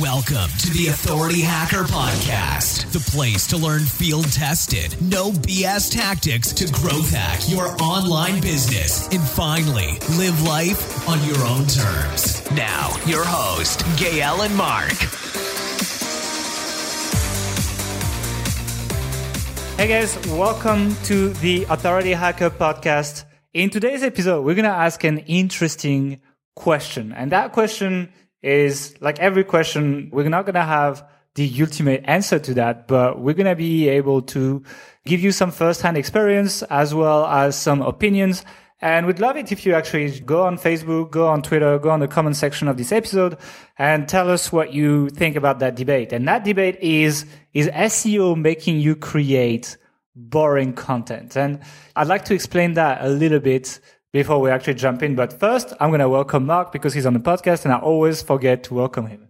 Welcome to the Authority Hacker Podcast, the place to learn field tested, no BS tactics to growth hack your online business and finally live life on your own terms. Now, your host, Gael and Mark. Hey guys, welcome to the Authority Hacker Podcast. In today's episode, we're going to ask an interesting question. And that question is like every question, we're not going to have the ultimate answer to that, but we're going to be able to give you some firsthand experience as well as some opinions. And we'd love it if you actually go on Facebook, go on Twitter, go on the comment section of this episode and tell us what you think about that debate. And that debate is, is SEO making you create boring content? And I'd like to explain that a little bit before we actually jump in. But first, I'm going to welcome Mark because he's on the podcast and I always forget to welcome him.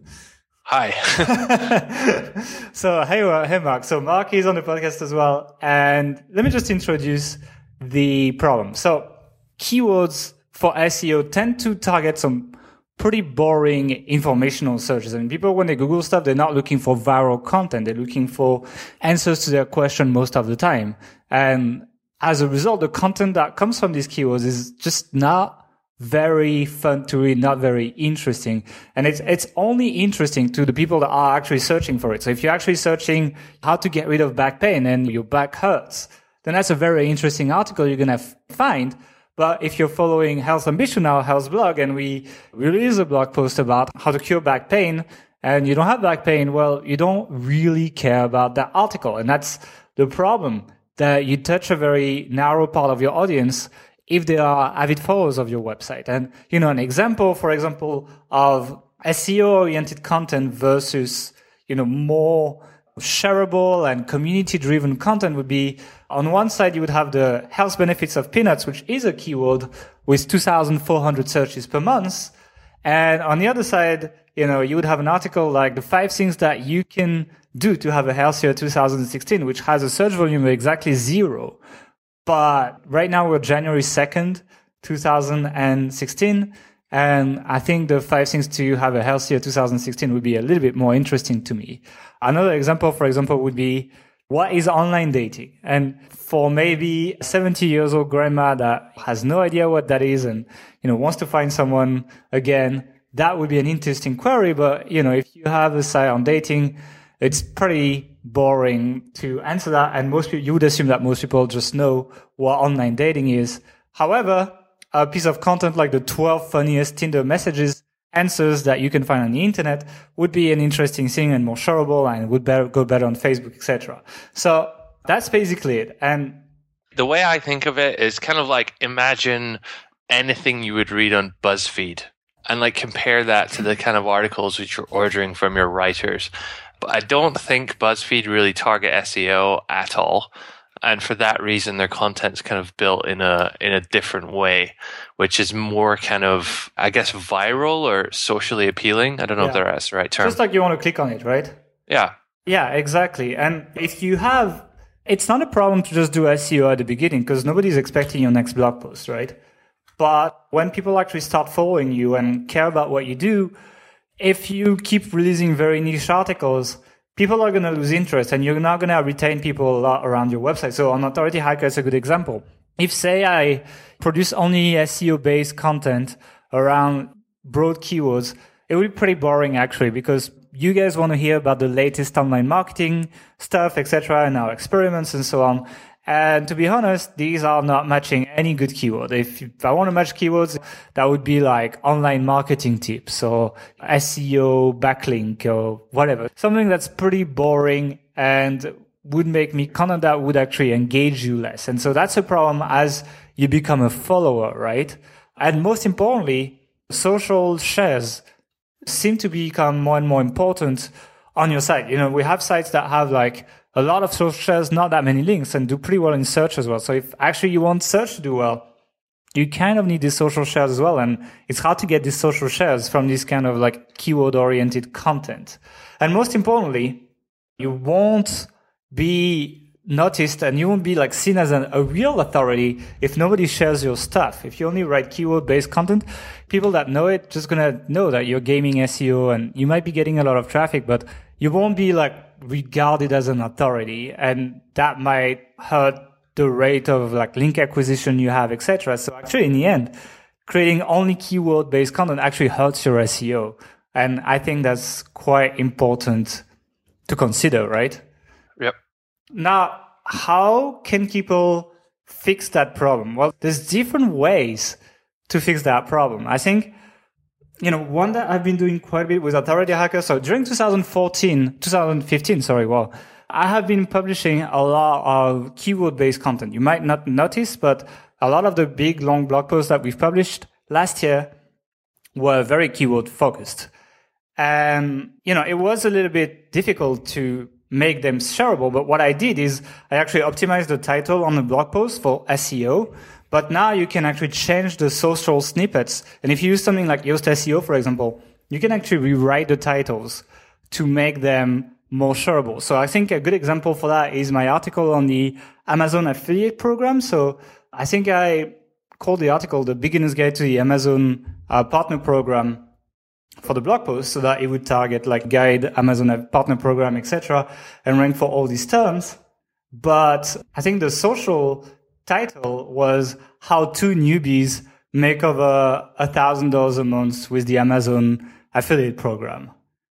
Hi. so, hey, uh, hey, Mark. So, Mark is on the podcast as well. And let me just introduce the problem. So, keywords for SEO tend to target some pretty boring informational searches. I mean, people, when they Google stuff, they're not looking for viral content. They're looking for answers to their question most of the time. And as a result, the content that comes from these keywords is just not very fun to read, not very interesting. And it's, it's only interesting to the people that are actually searching for it. So if you're actually searching how to get rid of back pain and your back hurts, then that's a very interesting article you're going to f- find. But if you're following Health Ambition, our health blog, and we release a blog post about how to cure back pain and you don't have back pain, well, you don't really care about that article. And that's the problem that you touch a very narrow part of your audience if they are avid followers of your website. And, you know, an example, for example, of SEO oriented content versus, you know, more shareable and community driven content would be on one side, you would have the health benefits of peanuts, which is a keyword with 2,400 searches per month. And on the other side, you know, you would have an article like the five things that you can do to have a healthier 2016, which has a search volume of exactly zero. But right now we're January 2nd, 2016. And I think the five things to have a healthier 2016 would be a little bit more interesting to me. Another example, for example, would be what is online dating? And for maybe 70 years old grandma that has no idea what that is and, you know, wants to find someone again, that would be an interesting query. But, you know, if you have a site on dating, it's pretty boring to answer that. And most people, you would assume that most people just know what online dating is. However, a piece of content like the 12 funniest Tinder messages answers that you can find on the internet would be an interesting thing and more shareable and would better, go better on Facebook, etc. So that's basically it. And the way I think of it is kind of like imagine anything you would read on BuzzFeed and like compare that to the kind of articles which you're ordering from your writers. But I don't think BuzzFeed really target SEO at all. And for that reason, their content's kind of built in a in a different way, which is more kind of, I guess, viral or socially appealing. I don't know yeah. if that's the right term. Just like you want to click on it, right? Yeah. Yeah, exactly. And if you have, it's not a problem to just do SEO at the beginning because nobody's expecting your next blog post, right? But when people actually start following you and care about what you do, if you keep releasing very niche articles, people are going to lose interest and you're not going to retain people a lot around your website. So on Authority Hacker, it's a good example. If say I produce only SEO based content around broad keywords, it would be pretty boring actually because you guys want to hear about the latest online marketing stuff, etc., and our experiments and so on. And to be honest, these are not matching any good keyword. If, if I want to match keywords, that would be like online marketing tips or SEO backlink or whatever. Something that's pretty boring and would make me content that would actually engage you less. And so that's a problem as you become a follower, right? And most importantly, social shares seem to become more and more important on your site. You know, we have sites that have like a lot of social shares, not that many links, and do pretty well in search as well. So if actually you want search to do well, you kind of need these social shares as well. And it's hard to get these social shares from this kind of like keyword oriented content. And most importantly, you won't be noticed and you won't be like seen as an, a real authority if nobody shares your stuff. If you only write keyword based content, people that know it just gonna know that you're gaming SEO and you might be getting a lot of traffic, but you won't be like regarded as an authority and that might hurt the rate of like link acquisition you have, etc. So actually in the end, creating only keyword based content actually hurts your SEO. And I think that's quite important to consider, right? Yep. Now, how can people fix that problem? Well, there's different ways to fix that problem. I think, you know, one that I've been doing quite a bit with Authority Hacker. So during 2014, 2015, sorry, well, I have been publishing a lot of keyword based content. You might not notice, but a lot of the big long blog posts that we've published last year were very keyword focused. And, you know, it was a little bit difficult to make them shareable. But what I did is I actually optimized the title on the blog post for SEO. But now you can actually change the social snippets. And if you use something like Yoast SEO, for example, you can actually rewrite the titles to make them more shareable. So I think a good example for that is my article on the Amazon affiliate program. So I think I called the article the beginner's guide to the Amazon uh, partner program for the blog post so that it would target like guide Amazon partner program, etc. and rank for all these terms. But I think the social title was how two newbies make over a thousand dollars a month with the Amazon affiliate program.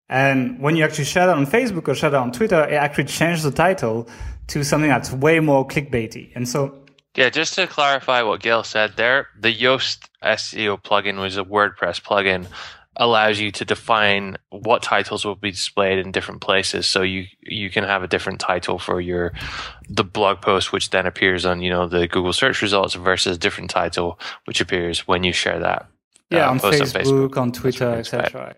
And when you actually share that on Facebook or share that on Twitter, it actually changed the title to something that's way more clickbaity. And so yeah, just to clarify what Gael said there, the Yoast SEO plugin was a WordPress plugin allows you to define what titles will be displayed in different places. So you you can have a different title for your the blog post which then appears on you know the google search results versus a different title which appears when you share that yeah uh, on, Facebook, on, Facebook, on twitter etc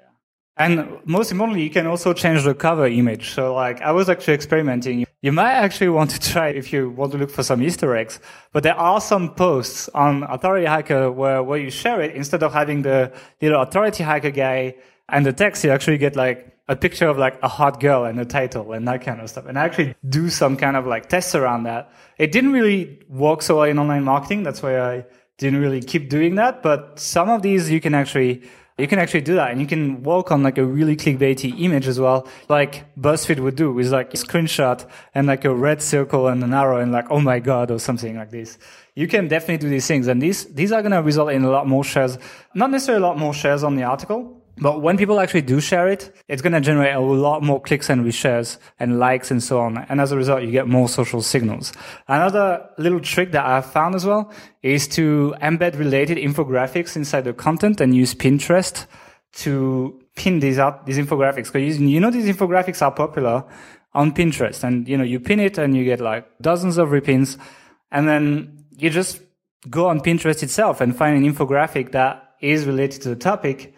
and most importantly, you can also change the cover image. So like I was actually experimenting. You might actually want to try if you want to look for some Easter eggs, but there are some posts on Authority Hacker where, where you share it instead of having the little Authority Hacker guy and the text, you actually get like a picture of like a hot girl and a title and that kind of stuff. And I actually do some kind of like tests around that. It didn't really work so well in online marketing. That's why I didn't really keep doing that. But some of these you can actually you can actually do that and you can work on like a really clickbaity image as well, like BuzzFeed would do with like a screenshot and like a red circle and an arrow and like, oh my God, or something like this. You can definitely do these things. And these, these are going to result in a lot more shares, not necessarily a lot more shares on the article, but when people actually do share it, it's going to generate a lot more clicks and reshares and likes and so on. And as a result, you get more social signals. Another little trick that I've found as well is to embed related infographics inside the content and use Pinterest to pin these out, these infographics. Cause you know, these infographics are popular on Pinterest and, you know, you pin it and you get like dozens of repins and then you just go on Pinterest itself and find an infographic that is related to the topic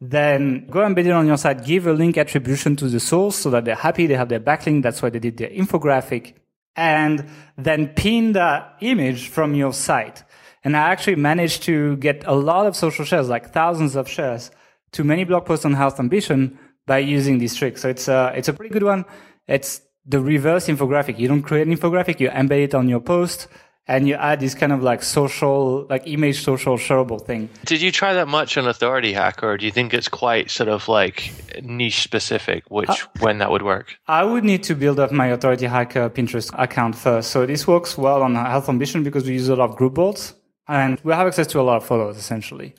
then go embed it on your site, give a link attribution to the source so that they're happy, they have their backlink, that's why they did their infographic, and then pin the image from your site. And I actually managed to get a lot of social shares, like thousands of shares, to many blog posts on health ambition by using this trick. So it's a, it's a pretty good one. It's the reverse infographic. You don't create an infographic, you embed it on your post and you add this kind of like social, like image social shareable thing. Did you try that much on Authority Hack, or do you think it's quite sort of like niche specific, which uh, when that would work? I would need to build up my Authority Hacker Pinterest account first. So this works well on Health Ambition because we use a lot of group boards and we have access to a lot of followers essentially.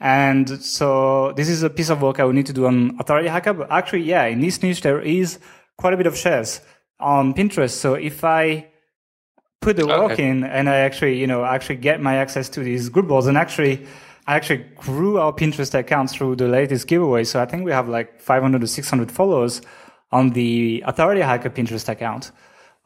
And so this is a piece of work I would need to do on Authority Hacker. But actually, yeah, in this niche, there is quite a bit of shares on Pinterest. So if I put the work okay. in and I actually, you know, actually get my access to these group boards and actually, I actually grew our Pinterest account through the latest giveaway. So I think we have like 500 to 600 followers on the Authority Hacker Pinterest account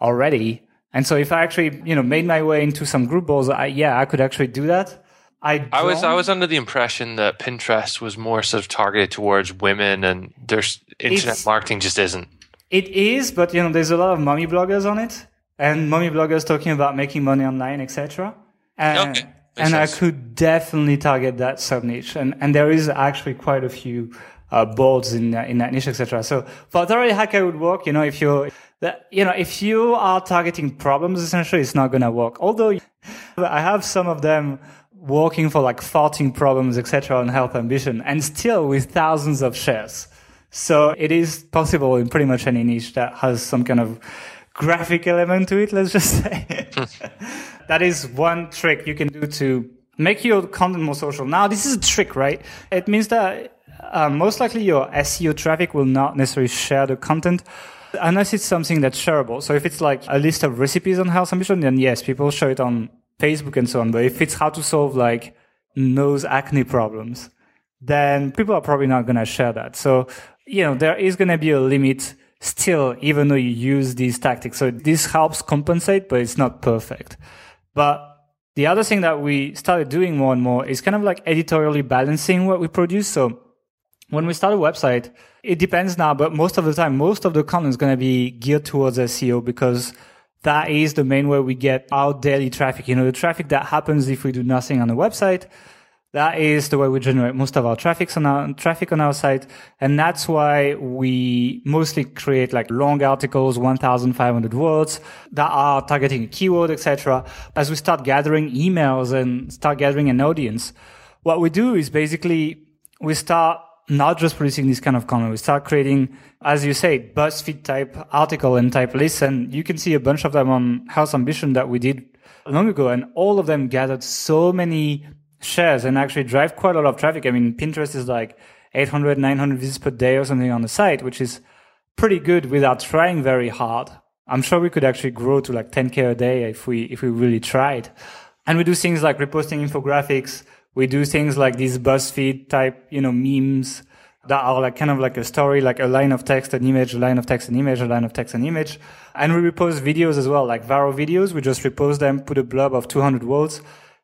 already. And so if I actually, you know, made my way into some group boards, I, yeah, I could actually do that. I, I was I was under the impression that Pinterest was more sort of targeted towards women, and there's internet marketing just isn't. It is, but you know, there's a lot of mommy bloggers on it, and mommy bloggers talking about making money online, etc. And, okay. and I could definitely target that sub niche. And, and there is actually quite a few uh, boards in in that niche, etc. So for authority hacker would work. You know, if you're that you know if you are targeting problems, essentially, it's not going to work. Although I have some of them working for like farting problems, etc. on health ambition, and still with thousands of shares. So it is possible in pretty much any niche that has some kind of graphic element to it. Let's just say that is one trick you can do to make your content more social. Now, this is a trick, right? It means that uh, most likely your SEO traffic will not necessarily share the content unless it's something that's shareable. So if it's like a list of recipes on health ambition, then yes, people share it on Facebook and so on. But if it's how to solve like nose acne problems, then people are probably not going to share that. So, you know, there is going to be a limit still, even though you use these tactics. So this helps compensate, but it's not perfect. But the other thing that we started doing more and more is kind of like editorially balancing what we produce. So when we start a website, it depends now, but most of the time, most of the content is going to be geared towards SEO because that is the main way we get our daily traffic. You know, the traffic that happens if we do nothing on the website. That is the way we generate most of our traffic on our traffic on our site. And that's why we mostly create like long articles, 1,500 words that are targeting a keyword, etc. As we start gathering emails and start gathering an audience, what we do is basically we start not just producing this kind of content. We start creating, as you say, BuzzFeed type article and type lists. And you can see a bunch of them on Health Ambition that we did long ago. And all of them gathered so many shares and actually drive quite a lot of traffic. I mean, Pinterest is like 800, 900 visits per day or something on the site, which is pretty good without trying very hard. I'm sure we could actually grow to like 10k a day if we if we really tried. And we do things like reposting infographics, we do things like these BuzzFeed type, you know, memes that are like kind of like a story, like a line of text, an image, a line of text, an image, a line of text, an image. And we repost videos as well, like viral videos. We just repost them, put a blob of 200 words,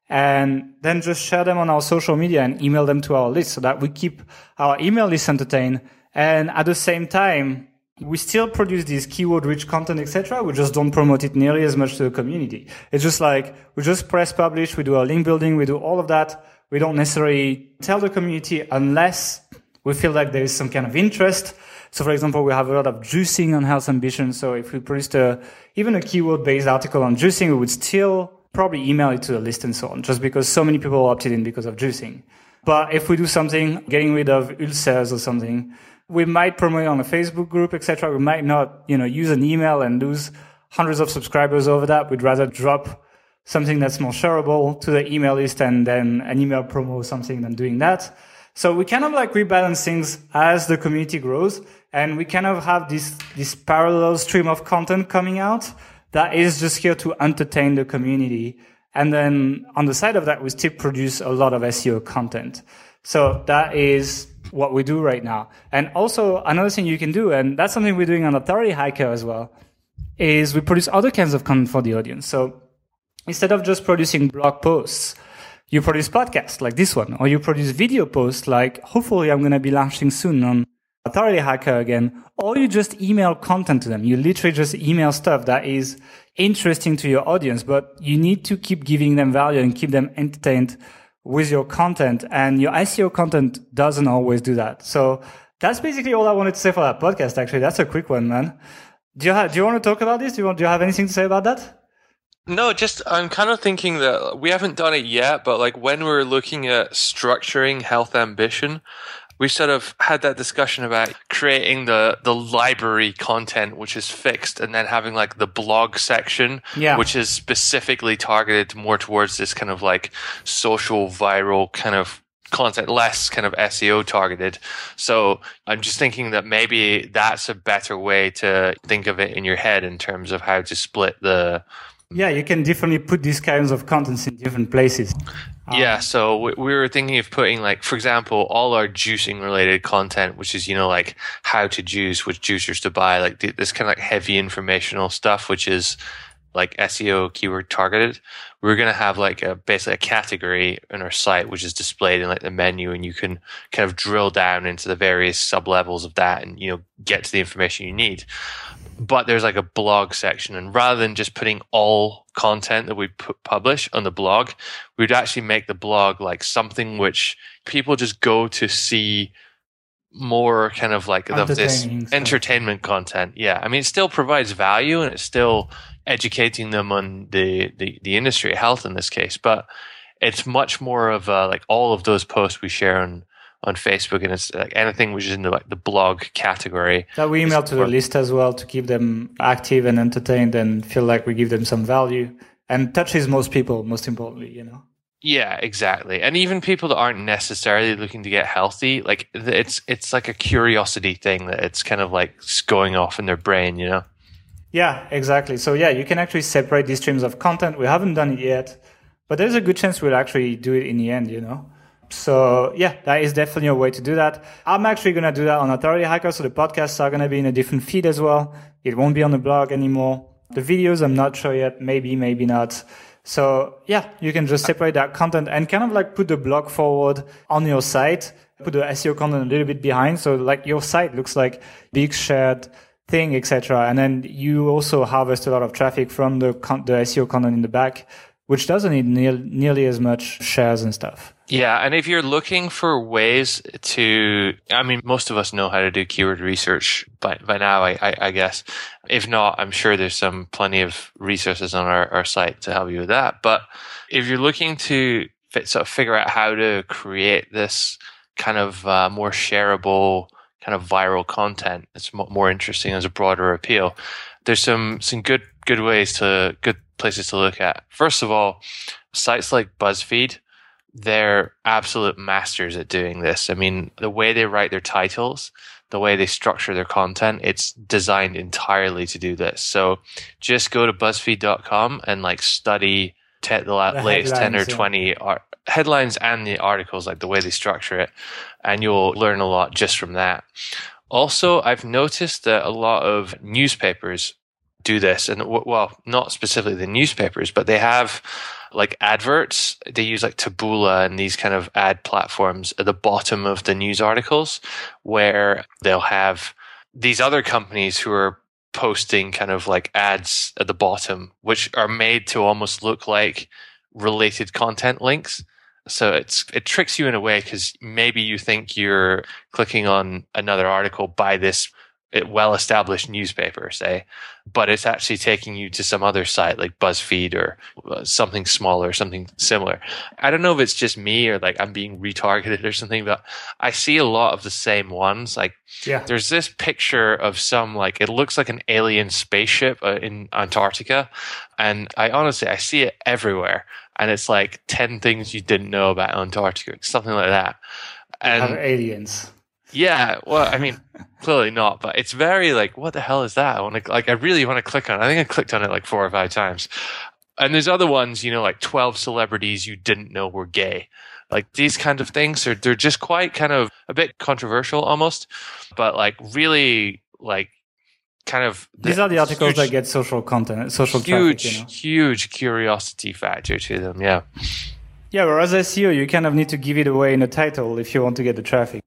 and then just share them on our social media and email them to our list so that we keep our email list entertained. And at the same time, we still produce this keyword rich content, etc. We just don't promote it nearly as much to the community. It's just like we just press publish, we do our link building, we do all of that we don't necessarily tell the community unless we feel like there is some kind of interest. So, for example, we have a lot of juicing on health ambition. So, if we produced a, even a keyword based article on juicing, we would still probably email it to the list and so on, just because so many people opted in because of juicing. But if we do something, getting rid of ulcers or something, we might promote on a Facebook group, etc. We might not, you know, use an email and lose hundreds of subscribers over that. We'd rather drop something that's more shareable to the email list and then an email promo something than doing that. So we kind of like rebalance things as the community grows and we kind of have this, this parallel stream of content coming out that is just here to entertain the community. And then on the side of that, we still produce a lot of SEO content. So that is what we do right now. And also another thing you can do, and that's something we're doing on Authority Hacker as well, is we produce other kinds of content for the audience. So instead of just producing blog posts, you produce podcasts like this one, or you produce video posts like hopefully I'm going to be launching soon on Authority Hacker again, or you just email content to them. You literally just email stuff that is interesting to your audience, but you need to keep giving them value and keep them entertained with your content. And your SEO content doesn't always do that. So that's basically all I wanted to say for that podcast. Actually, that's a quick one, man. Do you have, do you want to talk about this? Do you want, do you have anything to say about that? No, just I'm kind of thinking that we haven't done it yet, but like when we're looking at structuring health ambition, we sort of had that discussion about creating the the library content which is fixed and then having like the blog section yeah. which is specifically targeted more towards this kind of like social viral kind of content less kind of SEO targeted. So I'm just thinking that maybe that's a better way to think of it in your head in terms of how to split the yeah, you can definitely put these kinds of contents in different places. Yeah, um, so we were thinking of putting like, for example, all our juicing related content, which is you know like how to juice, which juicers to buy, like this kind of like heavy informational stuff, which is like SEO keyword targeted. We're gonna have like a basically a category in our site which is displayed in like the menu, and you can kind of drill down into the various sub levels of that, and you know get to the information you need but there's like a blog section and rather than just putting all content that we put, publish on the blog we'd actually make the blog like something which people just go to see more kind of like of this stuff. entertainment content. Yeah, I mean, it still provides value and it's still educating them on the the, the industry, health in this case, but it's much more of uh, like all of those posts we share on on Facebook, and it's like anything which is in the like the blog category. That we email to the list as well to keep them active and entertained and feel like we give them some value and touches most people, most importantly, you know. Yeah, exactly. And even people that aren't necessarily looking to get healthy, like it's it's like a curiosity thing that it's kind of like going off in their brain, you know. Yeah, exactly. So yeah, you can actually separate these streams of content. We haven't done it yet, but there's a good chance we'll actually do it in the end, you know. So yeah, that is definitely a way to do that. I'm actually gonna do that on Authority Hacker, so the podcasts are gonna be in a different feed as well. It won't be on the blog anymore. The videos, I'm not sure yet. Maybe, maybe not. So yeah, you can just separate that content and kind of like put the blog forward on your site, put the SEO content a little bit behind. So like your site looks like big shared thing, etc. And then you also harvest a lot of traffic from the the SEO content in the back, which doesn't need near- nearly as much shares and stuff. Yeah, and if you're looking for ways to, I mean, most of us know how to do keyword research by, by now, I, I, I guess. If not, I'm sure there's some plenty of resources on our, our site to help you with that. But if you're looking to fit, sort of figure out how to create this kind of uh, more shareable, kind of viral content that's more interesting as a broader appeal, there's some some good good ways to good places to look at. First of all, sites like BuzzFeed they're absolute masters at doing this. I mean, the way they write their titles, the way they structure their content, it's designed entirely to do this. So just go to BuzzFeed.com and like study te- the, la- The latest 10 or headlines, yeah. 20 ar- headlines and the articles, like the way they structure it. And you'll learn a lot just from that. Also, I've noticed that a lot of newspapers do this and well, not specifically the newspapers, but they have like adverts. They use like Taboola and these kind of ad platforms at the bottom of the news articles where they'll have these other companies who are posting kind of like ads at the bottom, which are made to almost look like related content links. So it's it tricks you in a way because maybe you think you're clicking on another article by this well established newspaper, say, but it's actually taking you to some other site like BuzzFeed or uh, something smaller, something similar. I don't know if it's just me or like I'm being retargeted or something, but I see a lot of the same ones. Like Yeah. there's this picture of some like it looks like an alien spaceship uh, in Antarctica, and I honestly I see it everywhere, and it's like ten things you didn't know about Antarctica, something like that. And aliens. Yeah, well, I mean, clearly not, but it's very like, what the hell is that? I want to like, I really want to click on. it. I think I clicked on it like four or five times. And there's other ones, you know, like twelve celebrities you didn't know were gay. Like these kind of things are they're just quite kind of a bit controversial almost, but like really like kind of These are the articles huge, that get social content, social huge, traffic. You know? huge curiosity factor to them. Yeah. Yeah, whereas SEO, you you kind of need to give it away in the title if you want to get the traffic.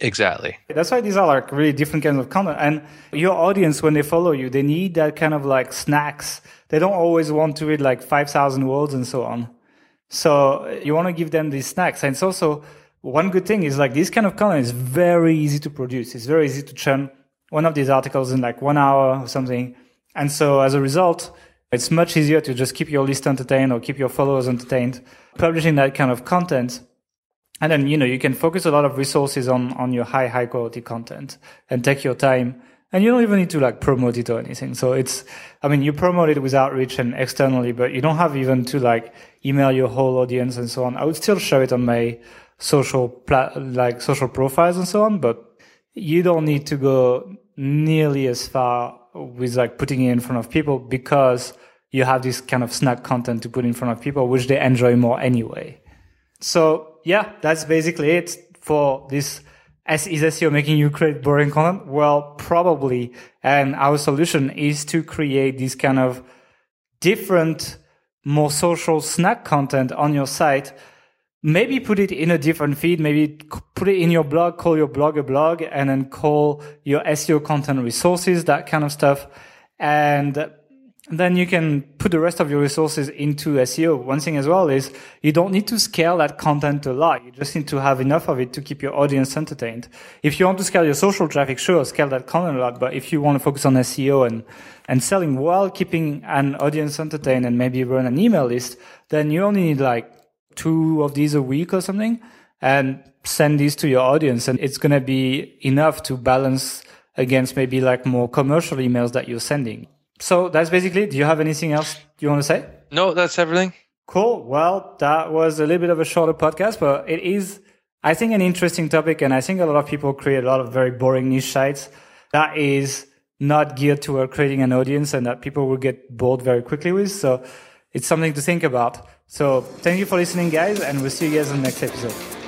Exactly. That's why these are like really different kinds of content. And your audience, when they follow you, they need that kind of like snacks. They don't always want to read like 5,000 words and so on. So you want to give them these snacks. And it's also one good thing is like this kind of content is very easy to produce. It's very easy to churn one of these articles in like one hour or something. And so as a result, it's much easier to just keep your list entertained or keep your followers entertained, publishing that kind of content. And then, you know, you can focus a lot of resources on, on your high, high quality content and take your time. And you don't even need to like promote it or anything. So it's, I mean, you promote it with outreach and externally, but you don't have even to like email your whole audience and so on. I would still share it on my social, pla- like social profiles and so on, but you don't need to go nearly as far with like putting it in front of people because you have this kind of snack content to put in front of people, which they enjoy more anyway. So yeah, that's basically it for this. As is SEO making you create boring content? Well, probably. And our solution is to create this kind of different, more social snack content on your site. Maybe put it in a different feed. Maybe put it in your blog, call your blog a blog and then call your SEO content resources, that kind of stuff. And then you can put the rest of your resources into SEO. One thing as well is you don't need to scale that content a lot. You just need to have enough of it to keep your audience entertained. If you want to scale your social traffic, sure, scale that content a lot. But if you want to focus on SEO and, and selling while keeping an audience entertained and maybe run an email list, then you only need like two of these a week or something and send these to your audience. And it's going to be enough to balance against maybe like more commercial emails that you're sending. So that's basically. Do you have anything else you want to say? No, that's everything. Cool. Well, that was a little bit of a shorter podcast, but it is, I think, an interesting topic. And I think a lot of people create a lot of very boring niche sites that is not geared toward creating an audience and that people will get bored very quickly with. So it's something to think about. So thank you for listening, guys, and we'll see you guys in the next episode.